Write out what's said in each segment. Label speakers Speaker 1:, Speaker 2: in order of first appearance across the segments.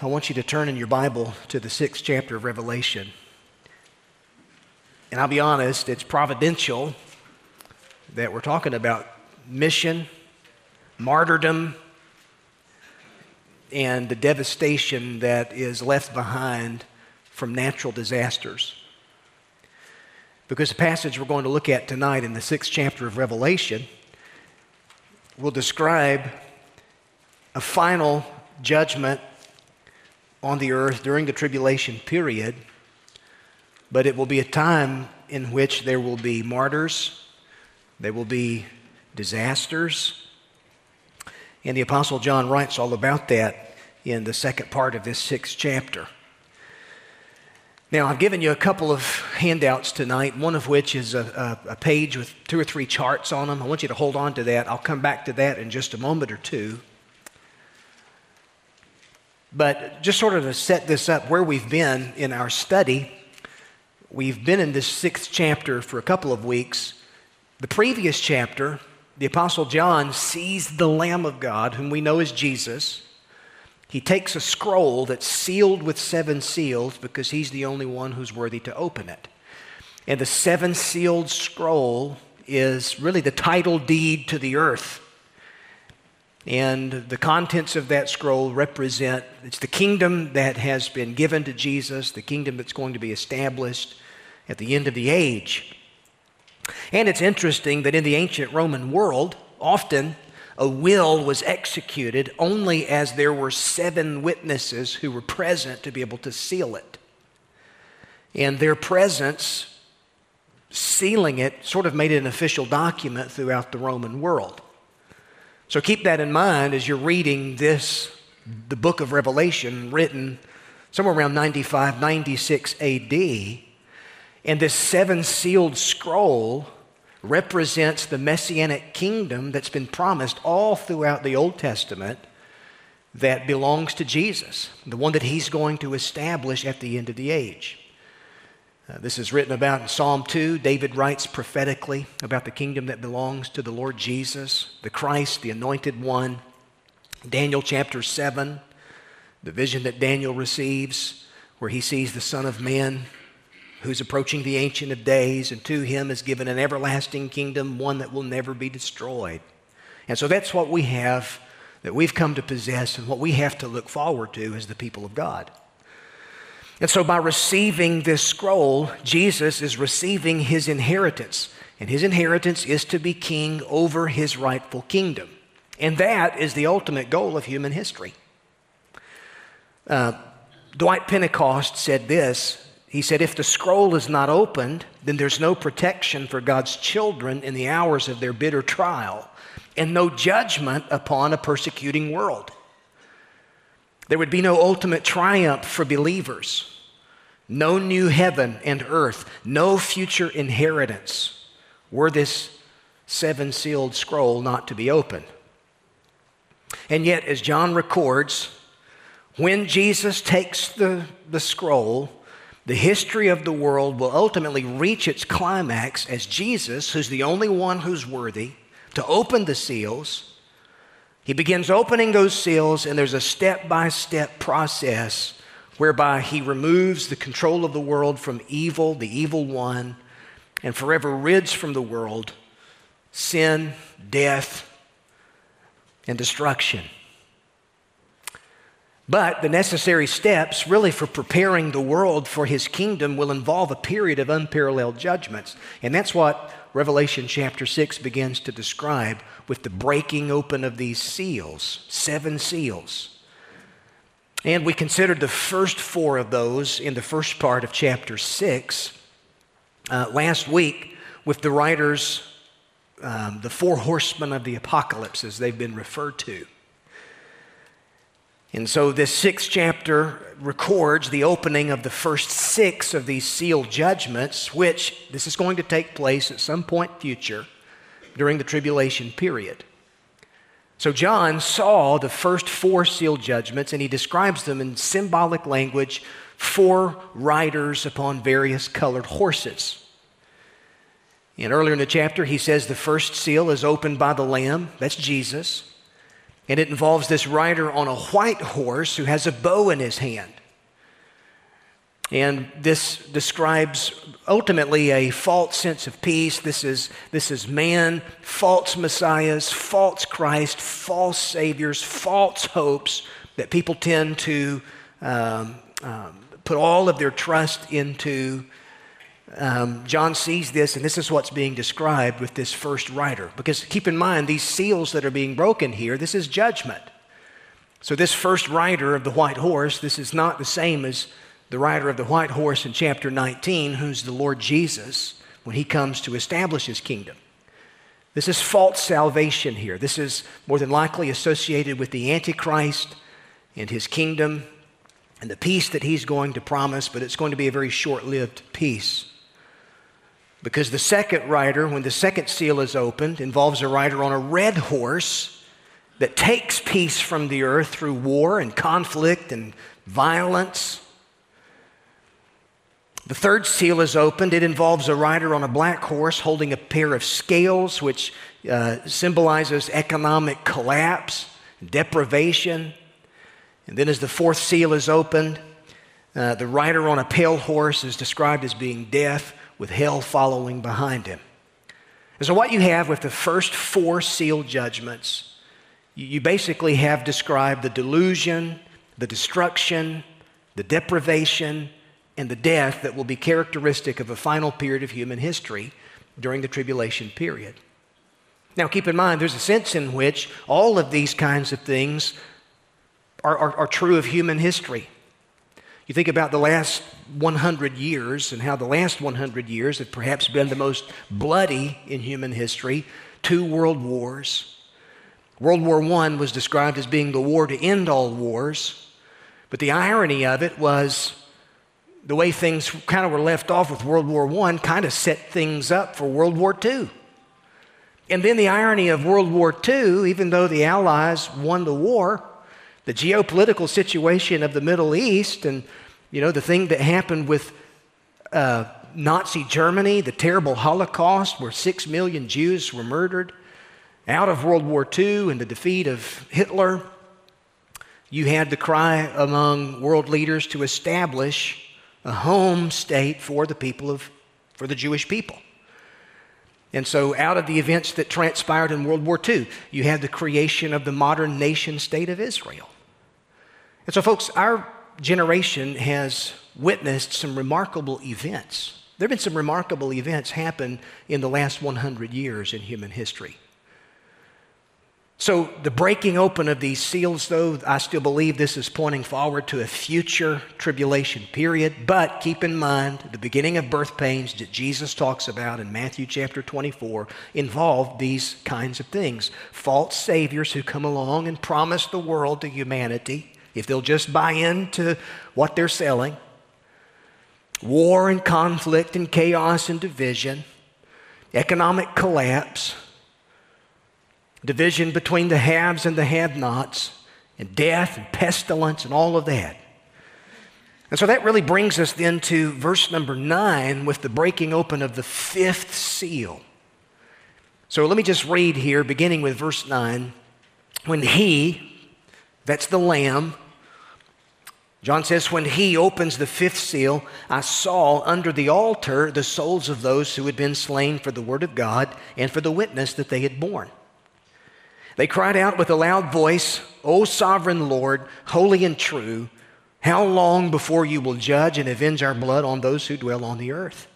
Speaker 1: I want you to turn in your Bible to the sixth chapter of Revelation. And I'll be honest, it's providential that we're talking about mission, martyrdom, and the devastation that is left behind from natural disasters. Because the passage we're going to look at tonight in the sixth chapter of Revelation will describe a final judgment on the earth during the tribulation period, but it will be a time in which there will be martyrs, there will be disasters. And the Apostle John writes all about that in the second part of this sixth chapter. Now, I've given you a couple of handouts tonight, one of which is a, a, a, page with two or three charts on them. I want you to hold on to that. I'll come back to that in just a moment or two. But just sort of to set this up, where we've been in our study, we've been in this sixth chapter for a couple of weeks. The previous chapter, the Apostle John sees the Lamb of God, whom we know as Jesus. He takes a scroll that's sealed with seven seals because he's the only one who's worthy to open it. And the seven sealed scroll is really the title deed to the earth and the contents of that scroll represent it's the kingdom that has been given to Jesus, the kingdom that's going to be established at the end of the age. And it's interesting that in the ancient Roman world, often a will was executed only as there were seven witnesses who were present to be able to seal it. And their presence, sealing it, sort of made it an official document throughout the Roman world. So keep that in mind as you're reading this, the book of Revelation, written somewhere around 95, 96 AD. And this seven sealed scroll represents the messianic kingdom that's been promised all throughout the Old Testament that belongs to Jesus, the one that he's going to establish at the end of the age. Uh, this is written about in Psalm 2. David writes prophetically about the kingdom that belongs to the Lord Jesus, the Christ, the anointed one. Daniel chapter 7, the vision that Daniel receives, where he sees the Son of Man who's approaching the Ancient of Days, and to him is given an everlasting kingdom, one that will never be destroyed. And so that's what we have, that we've come to possess, and what we have to look forward to as the people of God. And so, by receiving this scroll, Jesus is receiving his inheritance. And his inheritance is to be king over his rightful kingdom. And that is the ultimate goal of human history. Uh, Dwight Pentecost said this He said, If the scroll is not opened, then there's no protection for God's children in the hours of their bitter trial, and no judgment upon a persecuting world. There would be no ultimate triumph for believers, no new heaven and earth, no future inheritance were this seven sealed scroll not to be opened. And yet, as John records, when Jesus takes the, the scroll, the history of the world will ultimately reach its climax as Jesus, who's the only one who's worthy to open the seals, he begins opening those seals, and there's a step by step process whereby he removes the control of the world from evil, the evil one, and forever rids from the world sin, death, and destruction. But the necessary steps, really, for preparing the world for his kingdom will involve a period of unparalleled judgments. And that's what Revelation chapter 6 begins to describe with the breaking open of these seals, seven seals. And we considered the first four of those in the first part of chapter 6 uh, last week with the writers, um, the four horsemen of the apocalypse, as they've been referred to. And so this sixth chapter records the opening of the first six of these sealed judgments, which this is going to take place at some point future during the tribulation period. So John saw the first four sealed judgments and he describes them in symbolic language four riders upon various colored horses. And earlier in the chapter, he says the first seal is opened by the Lamb, that's Jesus. And it involves this rider on a white horse who has a bow in his hand. And this describes ultimately a false sense of peace. This is, this is man, false messiahs, false Christ, false saviors, false hopes that people tend to um, um, put all of their trust into. Um, John sees this, and this is what's being described with this first rider. Because keep in mind, these seals that are being broken here, this is judgment. So, this first rider of the white horse, this is not the same as the rider of the white horse in chapter 19, who's the Lord Jesus, when he comes to establish his kingdom. This is false salvation here. This is more than likely associated with the Antichrist and his kingdom and the peace that he's going to promise, but it's going to be a very short lived peace. Because the second rider, when the second seal is opened, involves a rider on a red horse that takes peace from the earth through war and conflict and violence. The third seal is opened. It involves a rider on a black horse holding a pair of scales, which uh, symbolizes economic collapse, deprivation. And then, as the fourth seal is opened, uh, the rider on a pale horse is described as being death, with hell following behind him. And so, what you have with the first four seal judgments, you basically have described the delusion, the destruction, the deprivation, and the death that will be characteristic of a final period of human history during the tribulation period. Now, keep in mind, there's a sense in which all of these kinds of things are, are, are true of human history. You think about the last 100 years and how the last 100 years have perhaps been the most bloody in human history two world wars. World War I was described as being the war to end all wars, but the irony of it was the way things kind of were left off with World War I kind of set things up for World War II. And then the irony of World War II, even though the Allies won the war, the geopolitical situation of the Middle East and you know the thing that happened with uh, Nazi Germany, the terrible Holocaust where six million Jews were murdered, out of World War II and the defeat of Hitler, you had the cry among world leaders to establish a home state for the people of, for the Jewish people. And so, out of the events that transpired in World War II, you had the creation of the modern nation state of Israel. And so, folks, our generation has witnessed some remarkable events. There have been some remarkable events happen in the last 100 years in human history. So, the breaking open of these seals, though, I still believe this is pointing forward to a future tribulation period. But keep in mind, the beginning of birth pains that Jesus talks about in Matthew chapter 24 involve these kinds of things. False saviors who come along and promise the world to humanity, if they'll just buy into what they're selling. War and conflict and chaos and division, economic collapse division between the haves and the have nots, and death and pestilence and all of that. And so that really brings us then to verse number nine with the breaking open of the fifth seal. So let me just read here, beginning with verse nine. When he, that's the Lamb, John says, When he opens the fifth seal, I saw under the altar the souls of those who had been slain for the word of God and for the witness that they had borne. They cried out with a loud voice, O sovereign Lord, holy and true, how long before you will judge and avenge our blood on those who dwell on the earth?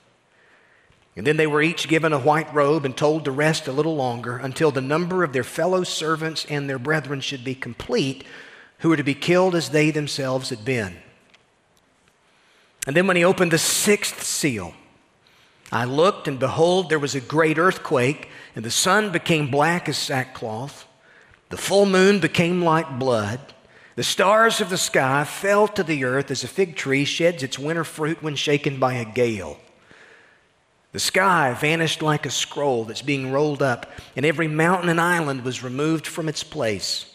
Speaker 1: And then they were each given a white robe and told to rest a little longer until the number of their fellow servants and their brethren should be complete, who were to be killed as they themselves had been. And then when he opened the sixth seal, I looked, and behold, there was a great earthquake, and the sun became black as sackcloth the full moon became like blood. The stars of the sky fell to the earth as a fig tree sheds its winter fruit when shaken by a gale. The sky vanished like a scroll that's being rolled up, and every mountain and island was removed from its place.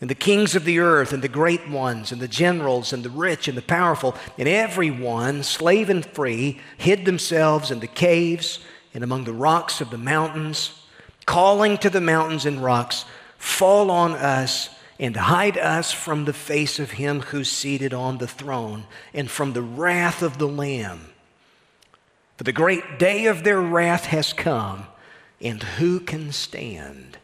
Speaker 1: And the kings of the earth, and the great ones, and the generals, and the rich, and the powerful, and every one, slave and free, hid themselves in the caves and among the rocks of the mountains, calling to the mountains and rocks, fall on us and hide us from the face of him who's seated on the throne and from the wrath of the Lamb. For the great day of their wrath has come, and who can stand?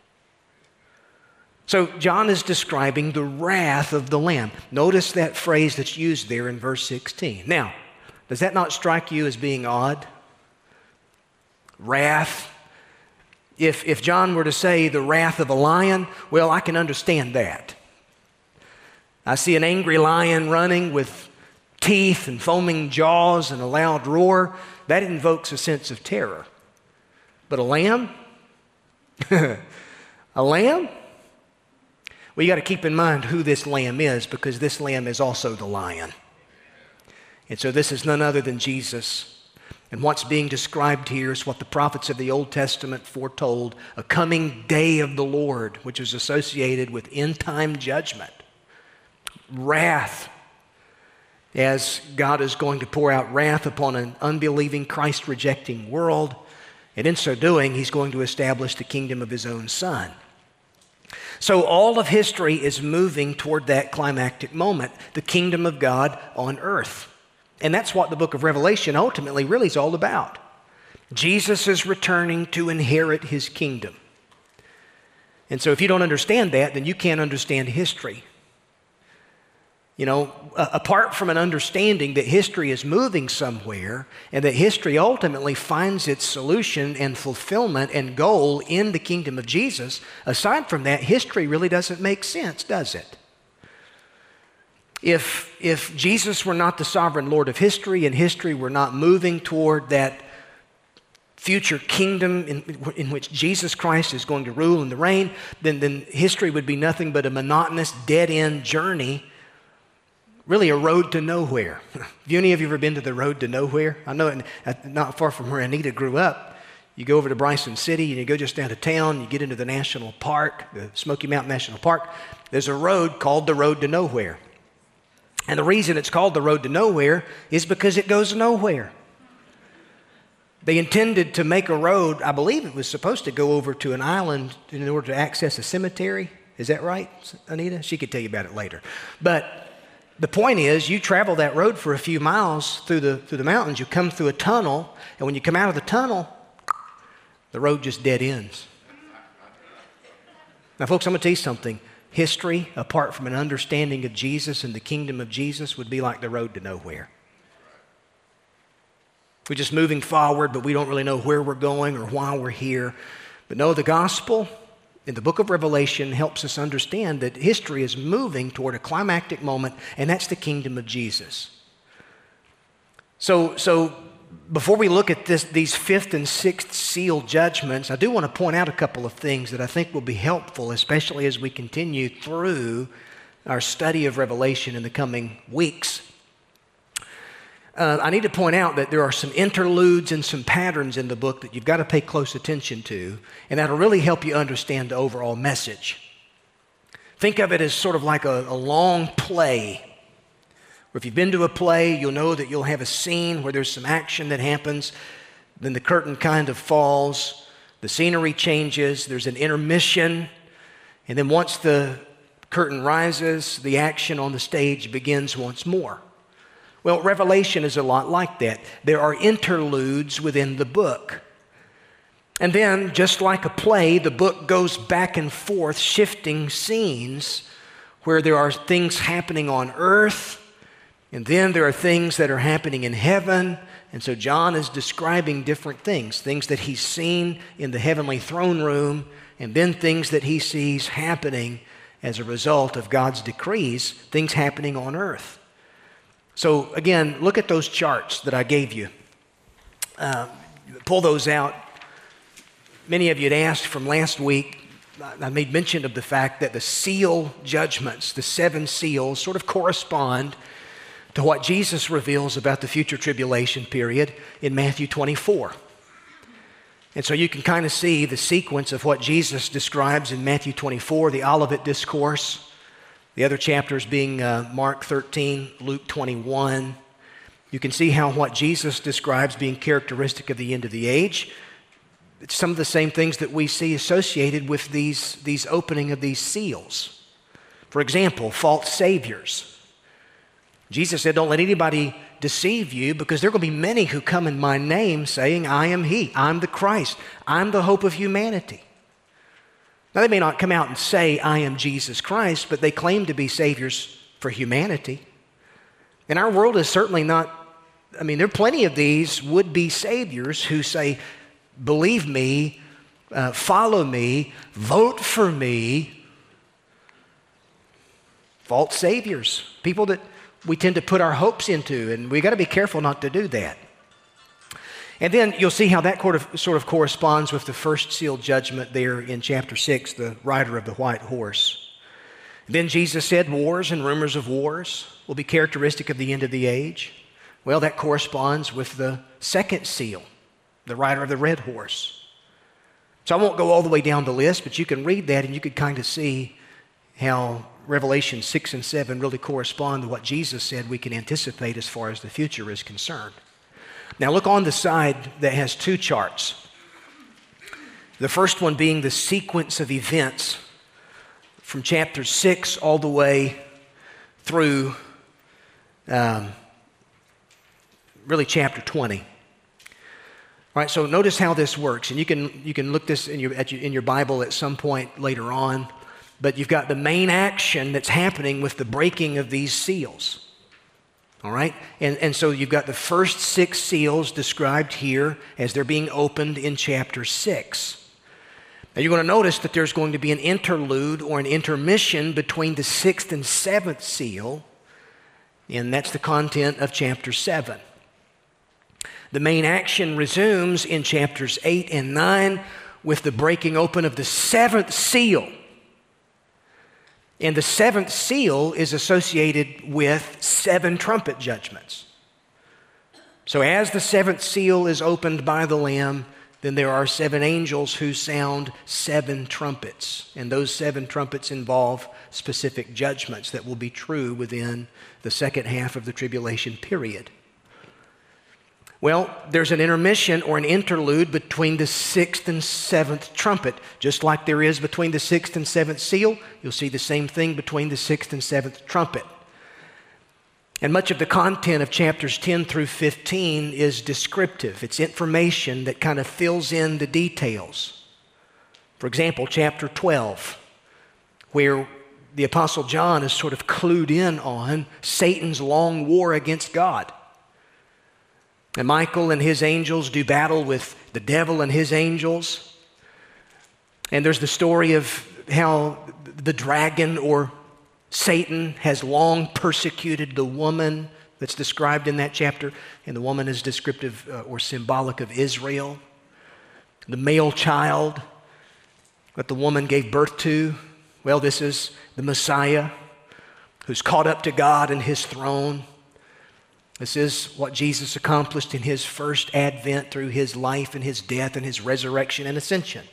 Speaker 1: So, John is describing the wrath of the Lamb. Notice that phrase that's used there in verse 16. Now, does that not strike you as being odd? Wrath. If, if John were to say the wrath of a lion, well, I can understand that. I see an angry lion running with teeth and foaming jaws and a loud roar. That invokes a sense of terror. But a lamb? a lamb? Well, you got to keep in mind who this lamb is because this lamb is also the lion. And so this is none other than Jesus. And what's being described here is what the prophets of the Old Testament foretold a coming day of the Lord, which is associated with end time judgment, wrath, as God is going to pour out wrath upon an unbelieving, Christ rejecting world. And in so doing, he's going to establish the kingdom of his own Son. So all of history is moving toward that climactic moment, the kingdom of God on earth. And that's what the book of Revelation ultimately really is all about. Jesus is returning to inherit his kingdom. And so if you don't understand that, then you can't understand history. You know, apart from an understanding that history is moving somewhere and that history ultimately finds its solution and fulfillment and goal in the kingdom of Jesus, aside from that, history really doesn't make sense, does it? If, if Jesus were not the sovereign Lord of history and history were not moving toward that future kingdom in, in which Jesus Christ is going to rule and reign, then, then history would be nothing but a monotonous, dead end journey really a road to nowhere. Have any of you ever been to the road to nowhere? I know it, uh, not far from where Anita grew up. You go over to Bryson City and you go just down to town, you get into the national park, the Smoky Mountain National Park. There's a road called the Road to Nowhere. And the reason it's called the Road to Nowhere is because it goes nowhere. They intended to make a road, I believe it was supposed to go over to an island in order to access a cemetery. Is that right, Anita? She could tell you about it later. But the point is, you travel that road for a few miles through the, through the mountains, you come through a tunnel, and when you come out of the tunnel, the road just dead ends. Now, folks, I'm going to tell you something. History, apart from an understanding of Jesus and the kingdom of Jesus, would be like the road to nowhere. We're just moving forward, but we don't really know where we're going or why we're here. But no, the gospel in the book of Revelation helps us understand that history is moving toward a climactic moment, and that's the kingdom of Jesus. So, so before we look at this, these fifth and sixth seal judgments, I do want to point out a couple of things that I think will be helpful, especially as we continue through our study of Revelation in the coming weeks uh, I need to point out that there are some interludes and some patterns in the book that you've got to pay close attention to, and that'll really help you understand the overall message. Think of it as sort of like a, a long play. If you've been to a play, you'll know that you'll have a scene where there's some action that happens, then the curtain kind of falls, the scenery changes, there's an intermission, and then once the curtain rises, the action on the stage begins once more. Well, Revelation is a lot like that. There are interludes within the book. And then, just like a play, the book goes back and forth, shifting scenes where there are things happening on earth, and then there are things that are happening in heaven. And so, John is describing different things things that he's seen in the heavenly throne room, and then things that he sees happening as a result of God's decrees, things happening on earth. So, again, look at those charts that I gave you. Uh, pull those out. Many of you had asked from last week. I made mention of the fact that the seal judgments, the seven seals, sort of correspond to what Jesus reveals about the future tribulation period in Matthew 24. And so you can kind of see the sequence of what Jesus describes in Matthew 24, the Olivet Discourse, the other chapters being uh, Mark 13, Luke 21. You can see how what Jesus describes being characteristic of the end of the age some of the same things that we see associated with these, these opening of these seals. For example, false saviors. Jesus said, Don't let anybody deceive you because there are going to be many who come in my name saying, I am He, I'm the Christ, I'm the hope of humanity. Now, they may not come out and say, I am Jesus Christ, but they claim to be saviors for humanity. And our world is certainly not, I mean, there are plenty of these would be saviors who say, Believe me, uh, follow me, vote for me. False saviors, people that we tend to put our hopes into, and we got to be careful not to do that. And then you'll see how that sort of, corresponds with the first seal judgment there in chapter 6, the rider of the white horse. Then Jesus said, Wars and rumors of wars will be characteristic of the end of the age. Well, that corresponds with the second seal, the rider of the red horse. So I won't go all the way down the list, but you can read that and you could kind of see how Revelation 6 and 7 really correspond to what Jesus said we can anticipate as far as the future is concerned. Now, look on the side that has two charts. The first one being the sequence of events from chapter 6 all the way through um, really chapter 20. All right, so notice how this works. And you can, you can look this in your, in your Bible at some point later on. But you've got the main action that's happening with the breaking of these seals. All right? And, and so you've got the first six seals described here as they're being opened in chapter 6. Now you're going to notice that there's going to be an interlude or an intermission between the sixth and seventh seal, and that's the content of chapter 7. The main action resumes in chapters 8 and 9 with the breaking open of the seventh seal. And the seventh seal is associated with seven trumpet judgments. So, as the seventh seal is opened by the Lamb, then there are seven angels who sound seven trumpets. And those seven trumpets involve specific judgments that will be true within the second half of the tribulation period. Well, there's an intermission or an interlude between the sixth and seventh trumpet. Just like there is between the sixth and seventh seal, you'll see the same thing between the sixth and seventh trumpet. And much of the content of chapters 10 through 15 is descriptive. It's information that kind of fills in the details. For example, chapter 12, where the Apostle John is sort of clued in on Satan's long war against God. And Michael and his angels do battle with the devil and his angels. And there's the story of how the dragon or Satan has long persecuted the woman that's described in that chapter. And the woman is descriptive uh, or symbolic of Israel. The male child that the woman gave birth to, well, this is the Messiah who's caught up to God and his throne. This is what Jesus accomplished in his first advent through his life and his death and his resurrection and ascension.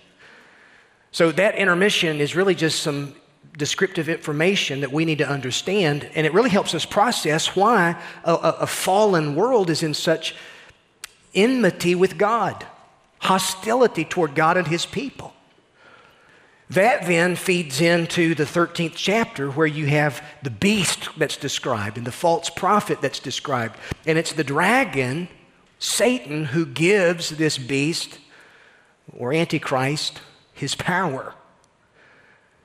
Speaker 1: So, that intermission is really just some descriptive information that we need to understand, and it really helps us process why a, a fallen world is in such enmity with God, hostility toward God and his people. That then feeds into the 13th chapter where you have the beast that's described and the false prophet that's described. And it's the dragon, Satan, who gives this beast or Antichrist his power.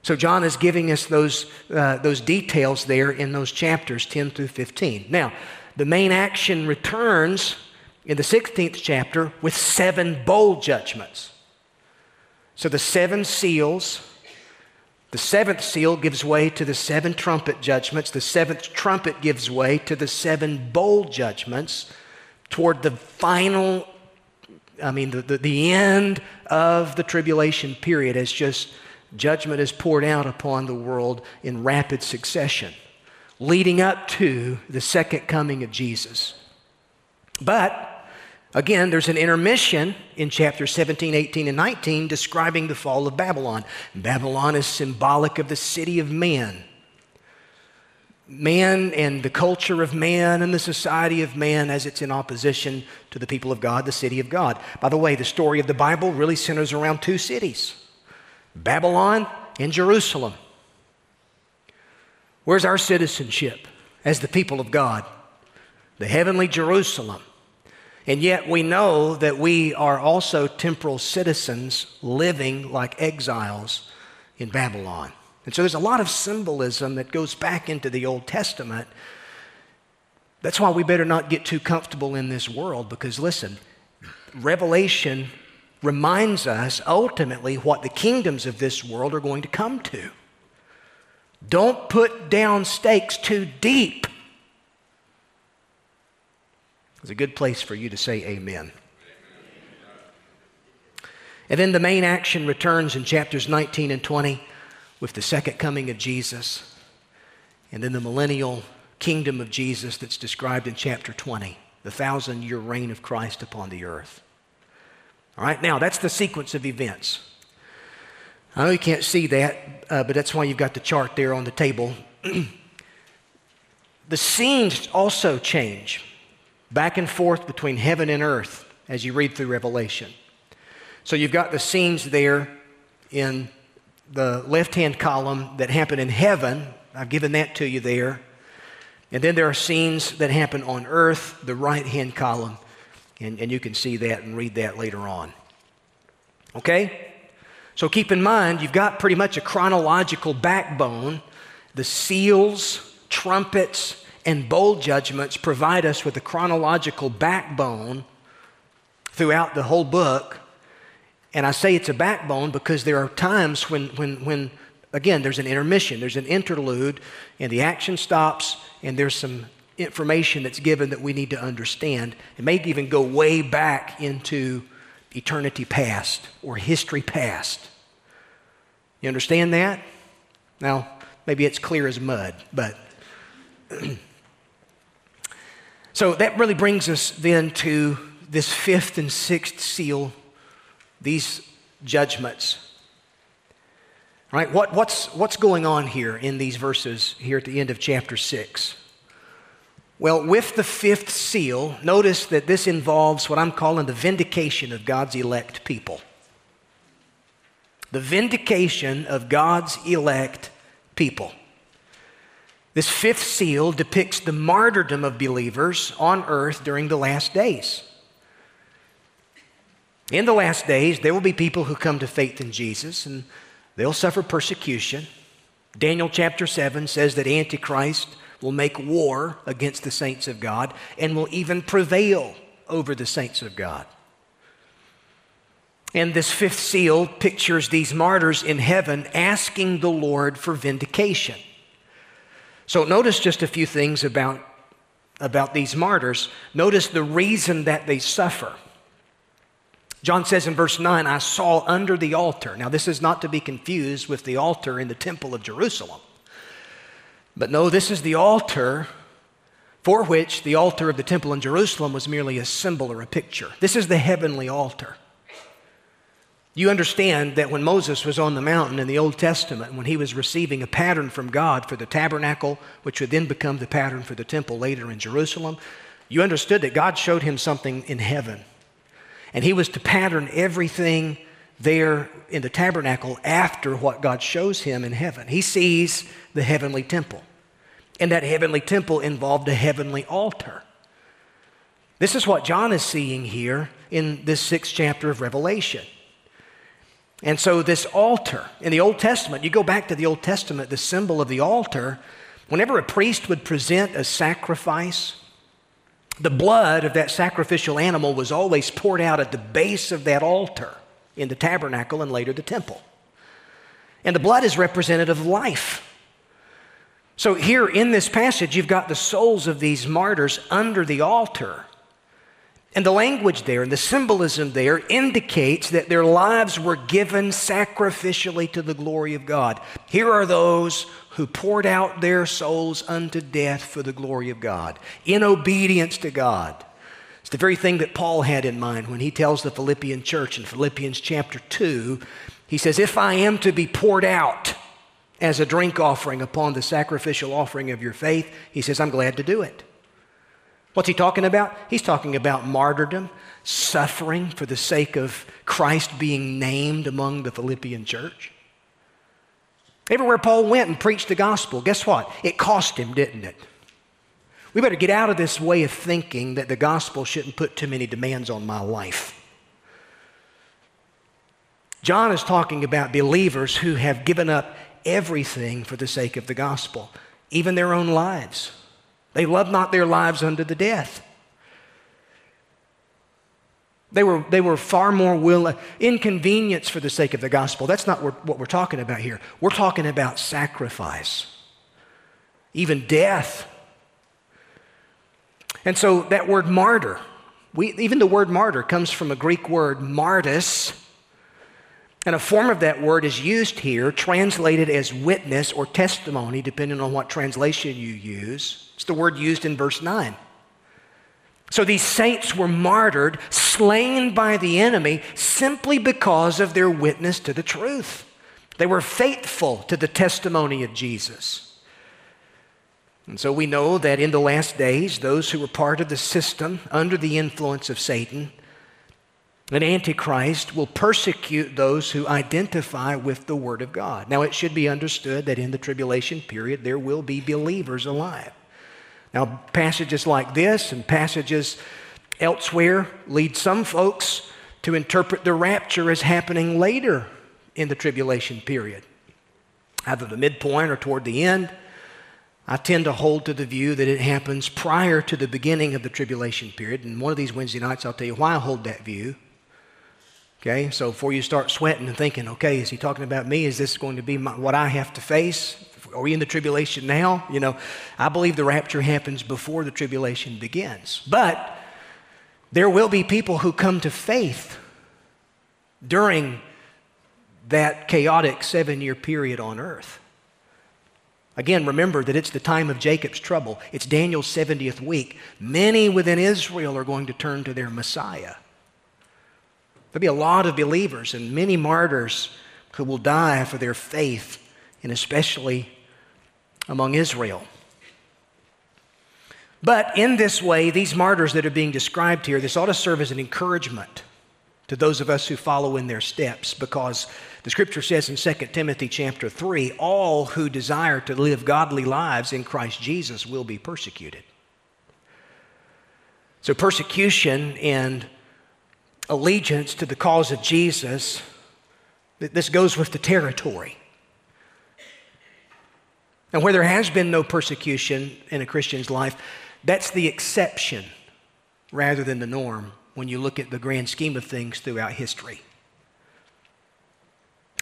Speaker 1: So John is giving us those, uh, those details there in those chapters 10 through 15. Now, the main action returns in the 16th chapter with seven bowl judgments. So the seven seals, the seventh seal gives way to the seven trumpet judgments. The seventh trumpet gives way to the seven bowl judgments toward the final, I mean, the, the, the end of the tribulation period as just judgment is poured out upon the world in rapid succession, leading up to the second coming of Jesus. But Again, there's an intermission in chapters 17, 18, and 19 describing the fall of Babylon. Babylon is symbolic of the city of men. man and the culture of man and the society of man as it's in opposition to the people of God, the city of God. By the way, the story of the Bible really centers around two cities Babylon and Jerusalem. Where's our citizenship as the people of God? The heavenly Jerusalem. And yet we know that we are also temporal citizens living like exiles in Babylon. And so there's a lot of symbolism that goes back into the Old Testament. That's why we better not get too comfortable in this world because, listen, Revelation reminds us ultimately what the kingdoms of this world are going to come to. Don't put down stakes too deep. It's a good place for you to say amen. And then the main action returns in chapters 19 and 20 with the second coming of Jesus, and then the millennial kingdom of Jesus that's described in chapter 20, the thousand year reign of Christ upon the earth. All right, now that's the sequence of events. I know you can't see that, uh, but that's why you've got the chart there on the table. the scenes also change back and forth between heaven and earth as you read through Revelation. So you've got the scenes there in the left hand column that happen in heaven. I've given that to you there. And then there are scenes that happen on earth, the right hand column. And, and you can see that and read that later on. Okay? So keep in mind, you've got pretty much a chronological backbone. The seals, trumpets, and bowl judgments provide us with a chronological backbone throughout the whole book and I say it's a backbone because there are times when, when, when, again, there's an intermission, there's an interlude, and the action stops, and there's some information that's given that we need to understand. It may even go way back into eternity past or history past. You understand that? Now, maybe it's clear as mud, but. so that really brings us then to this fifth and sixth seal these judgments. Right? What, what's, what's going on here in these verses here at the end of chapter 6? Well, with the fifth seal, notice that this involves what I'm calling the vindication of God's elect people. The vindication of God's elect people. This fifth seal depicts the martyrdom of believers on earth during the last days. In the last days, there will be people who come to faith in Jesus and they'll suffer persecution. Daniel chapter 7 says that Antichrist will make war against the saints of God and will even prevail over the saints of God. And this fifth seal pictures these martyrs in heaven asking the Lord for vindication. So notice just a few things about, about these martyrs. Notice the reason that they suffer. John says in verse 9, I saw under the altar. Now, this is not to be confused with the altar in the temple of Jerusalem. But no, this is the altar for which the altar of the temple in Jerusalem was merely a symbol or a picture. This is the heavenly altar. You understand that when Moses was on the mountain in the Old Testament, when he was receiving a pattern from God for the tabernacle, which would then become the pattern for the temple later in Jerusalem, you understood that God showed him something in heaven. And he was to pattern everything there in the tabernacle after what God shows him in heaven. He sees the heavenly temple. And that heavenly temple involved a heavenly altar. This is what John is seeing here in this sixth chapter of Revelation. And so, this altar in the Old Testament, you go back to the Old Testament, the symbol of the altar, whenever a priest would present a sacrifice, the blood of that sacrificial animal was always poured out at the base of that altar in the tabernacle and later the temple. And the blood is representative of life. So, here in this passage, you've got the souls of these martyrs under the altar. And the language there and the symbolism there indicates that their lives were given sacrificially to the glory of God. Here are those who poured out their souls unto death for the glory of God, in obedience to God. It's the very thing that Paul had in mind when he tells the Philippian church in Philippians chapter 2. He says, If I am to be poured out, as a drink offering upon the sacrificial offering of your faith, he says, I'm glad to do it. What's he talking about? He's talking about martyrdom, suffering for the sake of Christ being named among the Philippian church. Everywhere Paul went and preached the gospel, guess what? It cost him, didn't it? We better get out of this way of thinking that the gospel shouldn't put too many demands on my life. John is talking about believers who have given up everything for the sake of the gospel, even their own lives. They love not their lives unto the death. They were, they were far more willing, inconvenience for the sake of the gospel. That's not what we're talking about here. We're talking about sacrifice, even death. And so that word martyr, we, even the word martyr comes from a Greek word martys, and a form of that word is used here, translated as witness or testimony, depending on what translation you use. It's the word used in verse 9. So these saints were martyred, slain by the enemy, simply because of their witness to the truth. They were faithful to the testimony of Jesus. And so we know that in the last days, those who were part of the system under the influence of Satan an Antichrist will persecute those who identify with the Word of God. Now, it should be understood that in the tribulation period, there will be believers alive. Now, passages like this and passages elsewhere lead some folks to interpret the rapture as happening later in the tribulation period, either the midpoint or toward the end. I tend to hold to the view that it happens prior to the beginning of the tribulation period. And one of these Wednesday nights, I'll tell you why I hold that view. Okay, so before you start sweating and thinking, okay, is he talking about me? Is this going to be my, what I have to face? Are we in the tribulation now? You know, I believe the rapture happens before the tribulation begins. But there will be people who come to faith during that chaotic seven year period on earth. Again, remember that it's the time of Jacob's trouble. It's Daniel's 70th week. Many within Israel are going to turn to their Messiah. There'll be a lot of believers and many martyrs who will die for their faith, and especially among Israel. But in this way, these martyrs that are being described here, this ought to serve as an encouragement to those of us who follow in their steps because the scripture says in 2 Timothy chapter 3 all who desire to live godly lives in Christ Jesus will be persecuted. So, persecution and allegiance to the cause of Jesus, this goes with the territory. And where there has been no persecution in a Christian's life, that's the exception rather than the norm when you look at the grand scheme of things throughout history.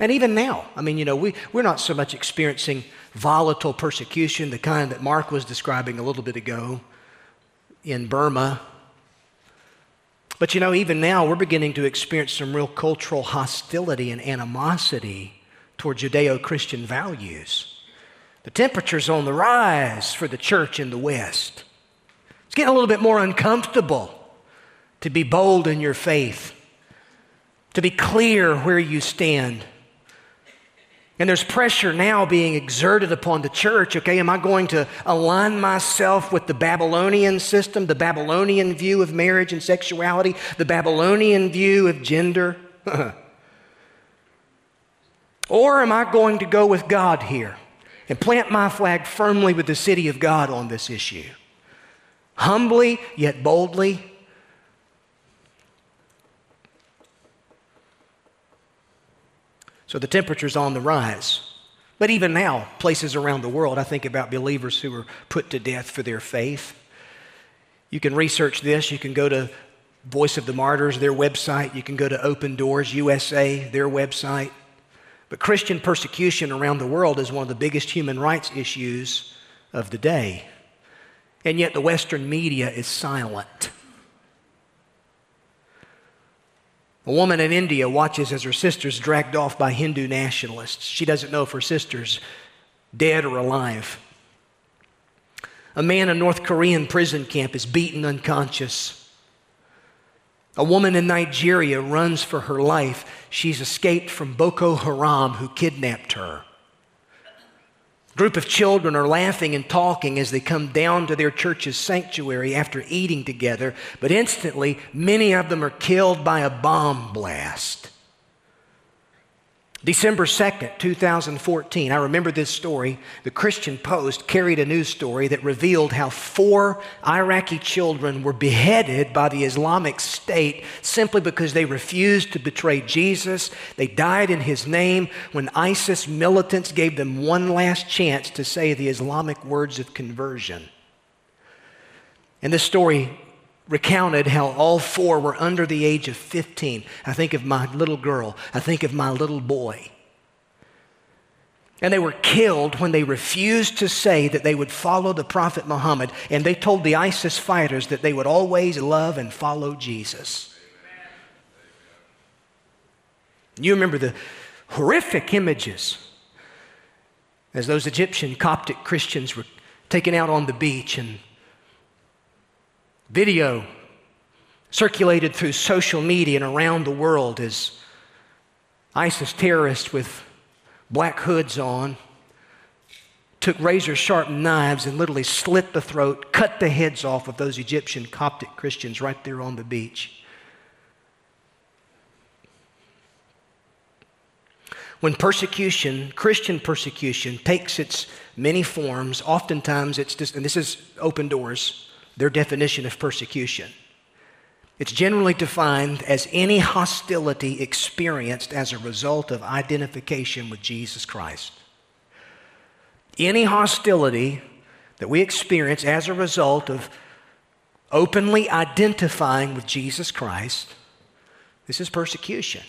Speaker 1: And even now, I mean, you know, we, we're not so much experiencing volatile persecution, the kind that Mark was describing a little bit ago in Burma but you know, even now, we're beginning to experience some real cultural hostility and animosity toward Judeo Christian values. The temperature's on the rise for the church in the West. It's getting a little bit more uncomfortable to be bold in your faith, to be clear where you stand. And there's pressure now being exerted upon the church. Okay, am I going to align myself with the Babylonian system, the Babylonian view of marriage and sexuality, the Babylonian view of gender? or am I going to go with God here and plant my flag firmly with the city of God on this issue? Humbly yet boldly, So the temperature's on the rise. But even now, places around the world, I think about believers who were put to death for their faith. You can research this. You can go to Voice of the Martyrs, their website. You can go to Open Doors USA, their website. But Christian persecution around the world is one of the biggest human rights issues of the day. And yet the Western media is silent. A woman in India watches as her sister's dragged off by Hindu nationalists. She doesn't know if her sister's dead or alive. A man in North Korean prison camp is beaten unconscious. A woman in Nigeria runs for her life. She's escaped from Boko Haram, who kidnapped her. Group of children are laughing and talking as they come down to their church's sanctuary after eating together, but instantly many of them are killed by a bomb blast. December 2nd, 2014, I remember this story. The Christian Post carried a news story that revealed how four Iraqi children were beheaded by the Islamic State simply because they refused to betray Jesus. They died in his name when ISIS militants gave them one last chance to say the Islamic words of conversion. And this story recounted how all four were under the age of 15. I think of my little girl, I think of my little boy. And they were killed when they refused to say that they would follow the Prophet Muhammad, and they told the ISIS fighters that they would always love and follow Jesus. You remember the horrific images as those Egyptian Coptic Christians were taken out on the beach and Video circulated through social media and around the world as ISIS terrorists with black hoods on took razor sharp knives and literally slit the throat, cut the heads off of those Egyptian Coptic Christians right there on the beach. When persecution, Christian persecution, takes its many forms, oftentimes it's just, and this is open doors, their definition of persecution. It's generally defined as any hostility experienced as a result of identification with Jesus Christ. Any hostility that we experience as a result of openly identifying with Jesus Christ, this is persecution.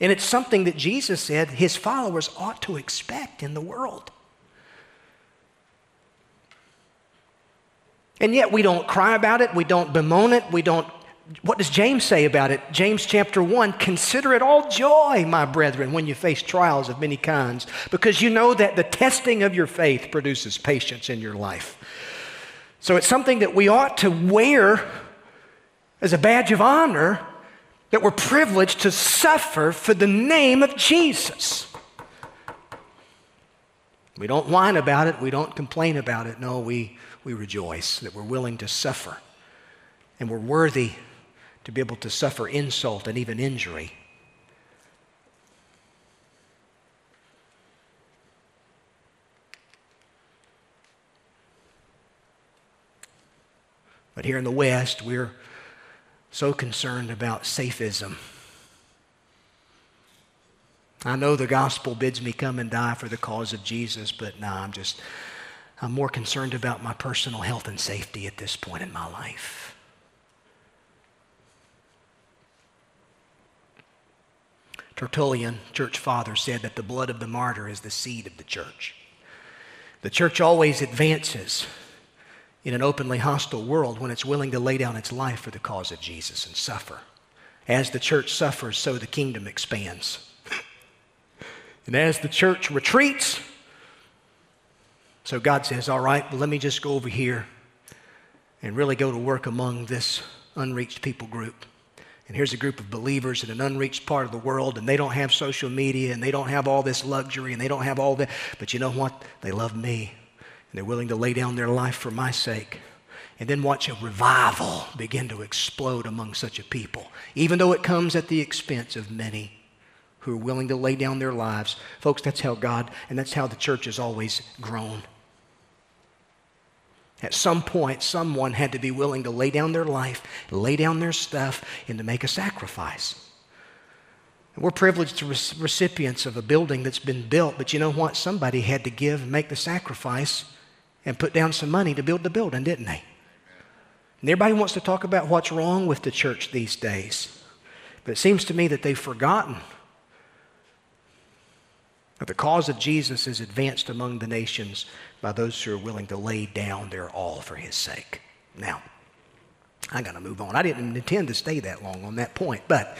Speaker 1: And it's something that Jesus said his followers ought to expect in the world. And yet we don't cry about it, we don't bemoan it, we don't. What does James say about it? James chapter 1 Consider it all joy, my brethren, when you face trials of many kinds, because you know that the testing of your faith produces patience in your life. So it's something that we ought to wear as a badge of honor that we're privileged to suffer for the name of Jesus. We don't whine about it, we don't complain about it. No, we we rejoice that we're willing to suffer and we're worthy to be able to suffer insult and even injury. But here in the West, we're so concerned about safism. I know the gospel bids me come and die for the cause of Jesus, but nah, I'm just I'm more concerned about my personal health and safety at this point in my life. Tertullian, church father, said that the blood of the martyr is the seed of the church. The church always advances in an openly hostile world when it's willing to lay down its life for the cause of Jesus and suffer. As the church suffers, so the kingdom expands. and as the church retreats, so God says, All right, well, let me just go over here and really go to work among this unreached people group. And here's a group of believers in an unreached part of the world, and they don't have social media, and they don't have all this luxury, and they don't have all that. But you know what? They love me, and they're willing to lay down their life for my sake. And then watch a revival begin to explode among such a people, even though it comes at the expense of many who are willing to lay down their lives. Folks, that's how God and that's how the church has always grown. At some point, someone had to be willing to lay down their life, lay down their stuff, and to make a sacrifice. we're privileged to recipients of a building that's been built, but you know what? Somebody had to give and make the sacrifice and put down some money to build the building, didn't they? And everybody wants to talk about what's wrong with the church these days. But it seems to me that they've forgotten that the cause of Jesus is advanced among the nations by those who are willing to lay down their all for his sake. Now, I got to move on. I didn't intend to stay that long on that point, but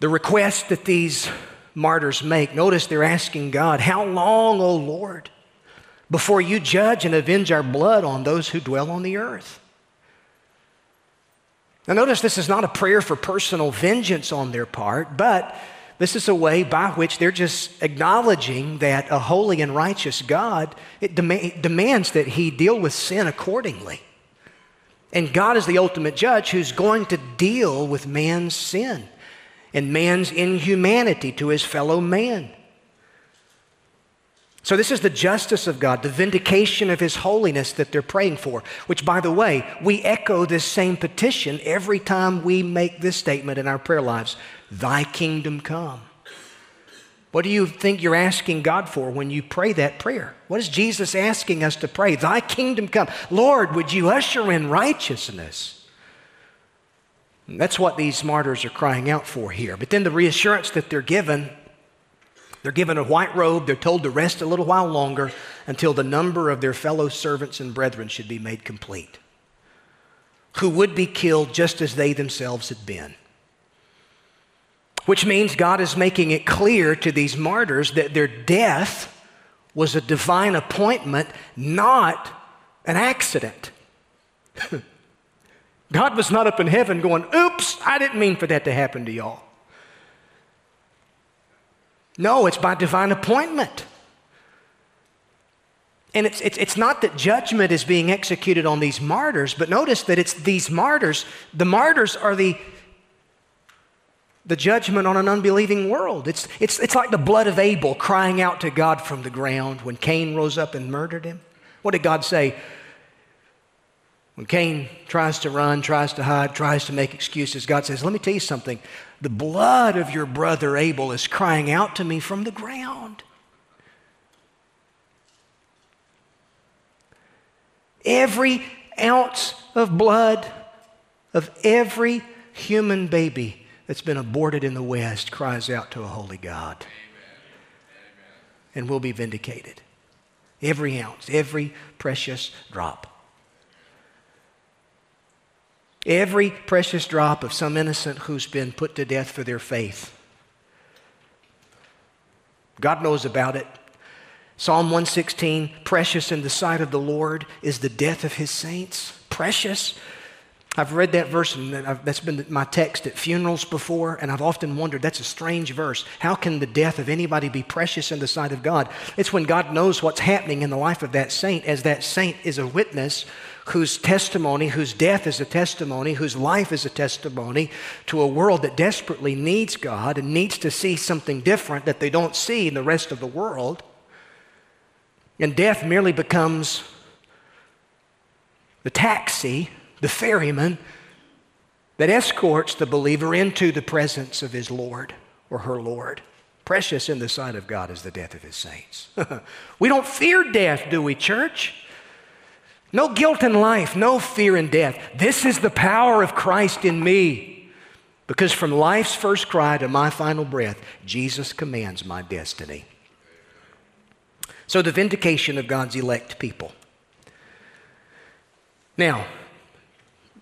Speaker 1: the request that these martyrs make, notice they're asking God, How long, O Lord, before you judge and avenge our blood on those who dwell on the earth? Now, notice this is not a prayer for personal vengeance on their part, but This is a way by which they're just acknowledging that a holy and righteous God it dem- demands that he deal with sin accordingly. And God is the ultimate judge who's going to deal with man's sin and man's inhumanity to his fellow man. So, this is the justice of God, the vindication of His holiness that they're praying for, which, by the way, we echo this same petition every time we make this statement in our prayer lives Thy kingdom come. What do you think you're asking God for when you pray that prayer? What is Jesus asking us to pray? Thy kingdom come. Lord, would you usher in righteousness? that's what these martyrs are crying out for here. But then the reassurance that they're given they're given a white robe. They're told to rest a little while longer until the number of their fellow servants and brethren should be made complete, who would be killed just as they themselves had been. Which means God is making it clear to these martyrs that their death was a divine appointment, not an accident. God was not up in heaven going, oops, I didn't mean for that to happen to y'all. No, it's by divine appointment. And it's, it's, it's not that judgment is being executed on these martyrs, but notice that it's these martyrs. The martyrs are the the judgment on an unbelieving world. It's, it's, it's like the blood of Abel crying out to God from the ground when Cain rose up and murdered him. What did God say? When Cain tries to run, tries to hide, tries to make excuses, God says, Let me tell you something. The blood of your brother Abel is crying out to me from the ground. Every ounce of blood of every human baby that's been aborted in the West cries out to a holy God. And will be vindicated. Every ounce, every precious drop. Every precious drop of some innocent who's been put to death for their faith. God knows about it. Psalm 116 Precious in the sight of the Lord is the death of his saints. Precious. I've read that verse, and that's been my text at funerals before, and I've often wondered that's a strange verse. How can the death of anybody be precious in the sight of God? It's when God knows what's happening in the life of that saint, as that saint is a witness whose testimony, whose death is a testimony, whose life is a testimony to a world that desperately needs God and needs to see something different that they don't see in the rest of the world. And death merely becomes the taxi the ferryman that escorts the believer into the presence of his Lord or her Lord. Precious in the sight of God is the death of his saints. we don't fear death, do we, church? No guilt in life, no fear in death. This is the power of Christ in me. Because from life's first cry to my final breath, Jesus commands my destiny. So, the vindication of God's elect people. Now,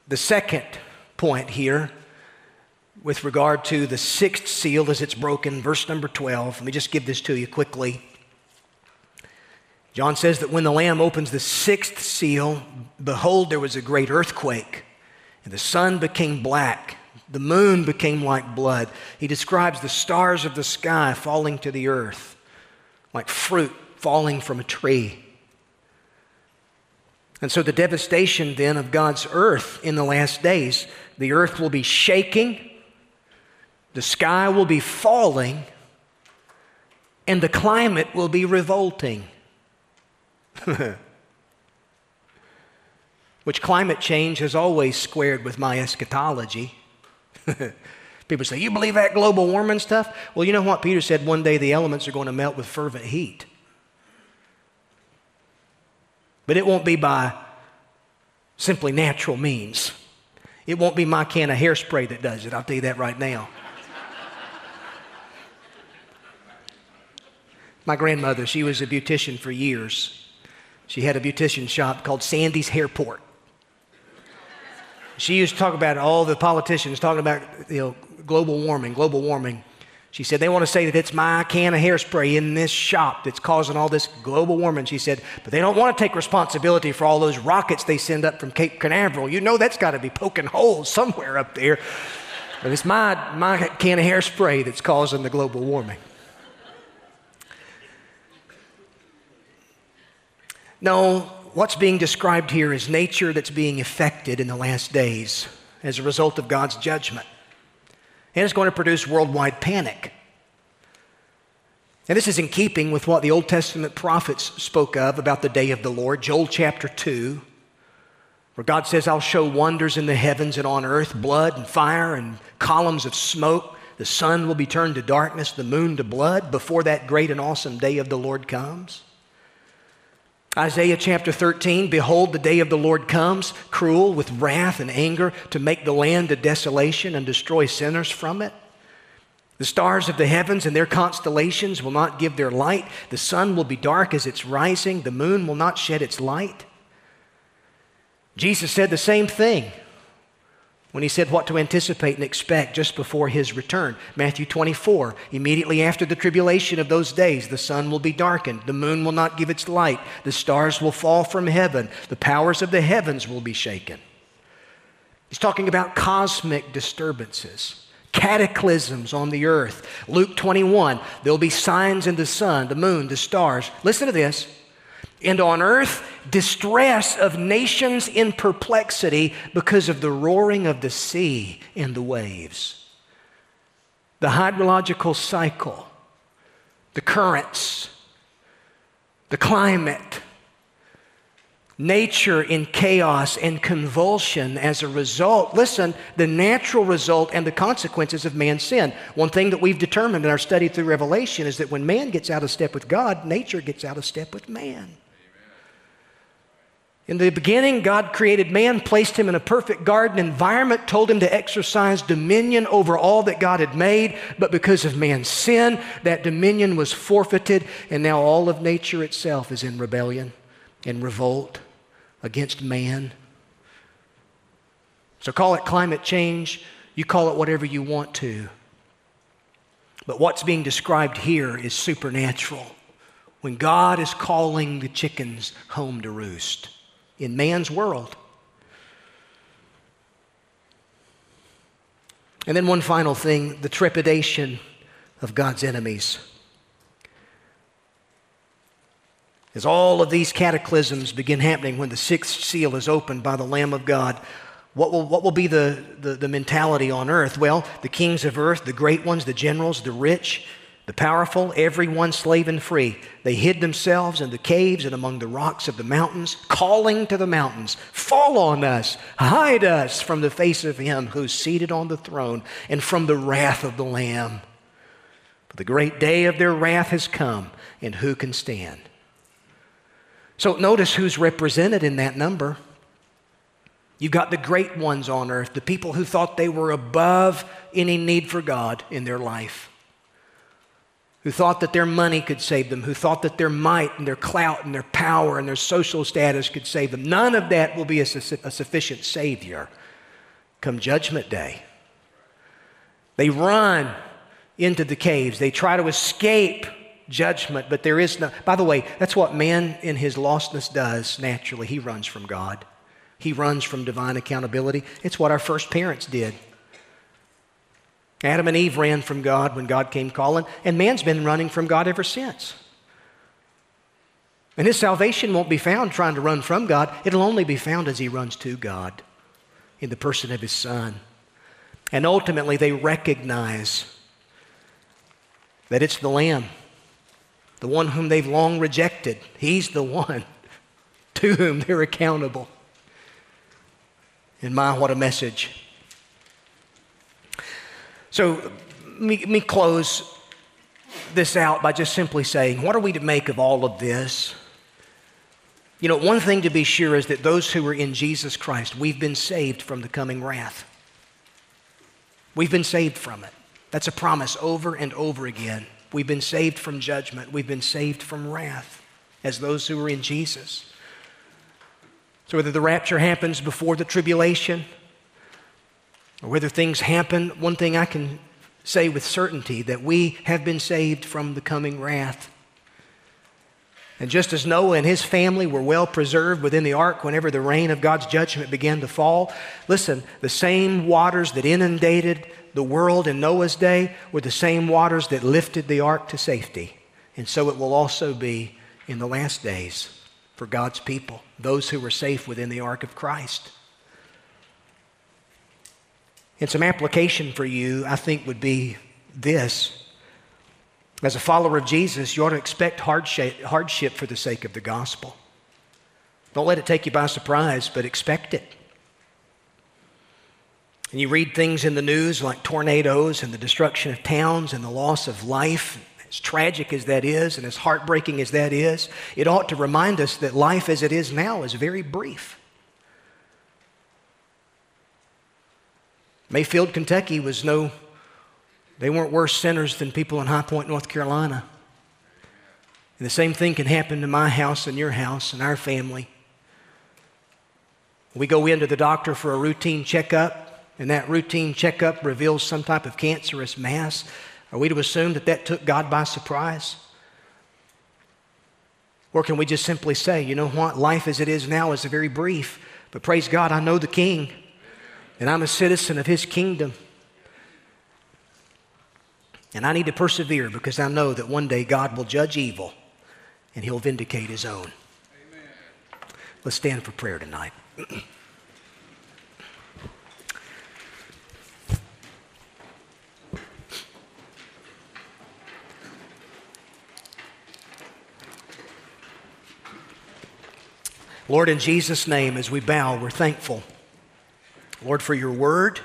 Speaker 1: the second point here, with regard to the sixth seal as it's broken, verse number 12, let me just give this to you quickly. John says that when the Lamb opens the sixth seal, behold, there was a great earthquake, and the sun became black, the moon became like blood. He describes the stars of the sky falling to the earth, like fruit falling from a tree. And so, the devastation then of God's earth in the last days, the earth will be shaking, the sky will be falling, and the climate will be revolting. Which climate change has always squared with my eschatology. People say, You believe that global warming stuff? Well, you know what? Peter said one day the elements are going to melt with fervent heat. But it won't be by simply natural means. It won't be my can of hairspray that does it, I'll tell you that right now. my grandmother, she was a beautician for years. She had a beautician shop called Sandy's Hairport. She used to talk about all the politicians talking about you know, global warming, global warming. She said, they want to say that it's my can of hairspray in this shop that's causing all this global warming. She said, but they don't want to take responsibility for all those rockets they send up from Cape Canaveral. You know that's got to be poking holes somewhere up there. But it's my, my can of hairspray that's causing the global warming. No, what's being described here is nature that's being affected in the last days as a result of God's judgment. And it's going to produce worldwide panic. And this is in keeping with what the Old Testament prophets spoke of about the day of the Lord, Joel chapter 2, where God says, I'll show wonders in the heavens and on earth, blood and fire and columns of smoke. The sun will be turned to darkness, the moon to blood before that great and awesome day of the Lord comes. Isaiah chapter 13 Behold, the day of the Lord comes, cruel with wrath and anger, to make the land a desolation and destroy sinners from it. The stars of the heavens and their constellations will not give their light. The sun will be dark as it's rising. The moon will not shed its light. Jesus said the same thing when he said what to anticipate and expect just before his return. Matthew 24, immediately after the tribulation of those days, the sun will be darkened, the moon will not give its light, the stars will fall from heaven, the powers of the heavens will be shaken. He's talking about cosmic disturbances, cataclysms on the earth. Luke 21, there'll be signs in the sun, the moon, the stars. Listen to this and on earth distress of nations in perplexity because of the roaring of the sea and the waves. The hydrological cycle, the currents, the climate, nature in chaos and convulsion as a result. Listen, the natural result and the consequences of man's sin. One thing that we've determined in our study through Revelation is that when man gets out of step with God, nature gets out of step with man. In the beginning, God created man, placed him in a perfect garden environment, told him to exercise dominion over all that God had made. But because of man's sin, that dominion was forfeited, and now all of nature itself is in rebellion and revolt against man. So call it climate change, you call it whatever you want to. But what's being described here is supernatural. When God is calling the chickens home to roost in man's world. And then, one final thing the trepidation of God's enemies. As all of these cataclysms begin happening when the sixth seal is opened by the Lamb of God, what will, what will be the, the, the mentality on earth? Well, the kings of earth, the great ones, the generals, the rich, the powerful, everyone slave and free, they hid themselves in the caves and among the rocks of the mountains, calling to the mountains, Fall on us, hide us from the face of him who's seated on the throne and from the wrath of the Lamb. For the great day of their wrath has come, and who can stand? So notice who's represented in that number. You've got the great ones on earth, the people who thought they were above any need for God in their life who thought that their money could save them, who thought that their might and their clout and their power and their social status could save them. None of that will be a, su- a sufficient Savior come Judgment Day. They run into the caves, they try to escape judgment, but there is no. By the way, that's what man in his lostness does naturally. He runs from God, he runs from divine accountability. It's what our first parents did. Adam and Eve ran from God when God came calling, and man's been running from God ever since. And his salvation won't be found trying to run from God, it'll only be found as he runs to God in the person of his Son. And ultimately, they recognize that it's the Lamb, the one whom they've long rejected. He's the one to whom they're accountable. And my, what a message. So, let me, close this out by just simply saying, what are we to make of all of this? You know, one thing to be sure is that those who are in Jesus Christ, we've been saved from the coming wrath. We've been saved from it. That's a promise over and over again. We've been saved from judgment. We've been saved from wrath as those who are in Jesus. So, whether the rapture happens before the tribulation or whether things happen, one thing I can say with certainty that we have been saved from the coming wrath. And just as Noah and his family were well preserved within the ark whenever the rain of God's judgment began to fall, listen, the same waters that inundated the world in Noah's day were the same waters that lifted the ark to safety. And so it will also be in the last days for God's people, those who were safe within the ark of Christ. And some application for you, I think, would be this. As a follower of Jesus, you ought to expect hardship, for the sake of the gospel. Don't let it take you by surprise, but expect it. And you read things in the news like tornadoes and the destruction of towns and the loss of life. As tragic as that is and as heartbreaking as that is, it ought to remind us that life as it is now is very brief. Mayfield, Kentucky was no, they weren't worse sinners than people in High Point, North Carolina. And the same thing can happen to my house and your house and our family. We go into the doctor for a routine checkup, and that routine checkup reveals some type of cancerous mass. Are we to assume that that took God by surprise? Or can we just simply say, you know what, life as it is now is very brief, but praise God, I know the King and I'm a citizen of his kingdom. And I need to persevere because I know that one day God will judge evil and he'll vindicate his own. Amen. Let's stand for prayer tonight. Lord, in Jesus' name, as we bow, we're thankful. Lord, for your word.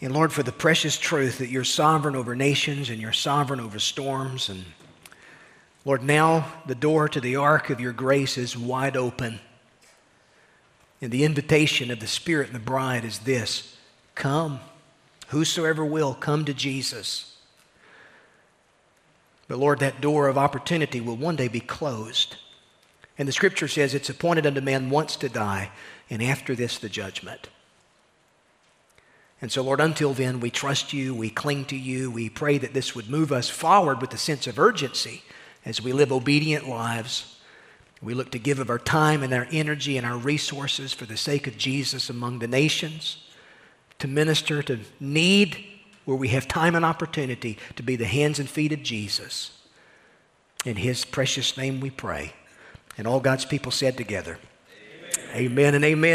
Speaker 1: And Lord, for the precious truth that you're sovereign over nations and you're sovereign over storms. And Lord, now the door to the ark of your grace is wide open. And the invitation of the Spirit and the bride is this Come, whosoever will, come to Jesus. But Lord, that door of opportunity will one day be closed. And the scripture says it's appointed unto man once to die, and after this, the judgment. And so, Lord, until then, we trust you, we cling to you, we pray that this would move us forward with a sense of urgency as we live obedient lives. We look to give of our time and our energy and our resources for the sake of Jesus among the nations, to minister to need where we have time and opportunity to be the hands and feet of Jesus. In his precious name we pray. And all God's people said together, amen and amen.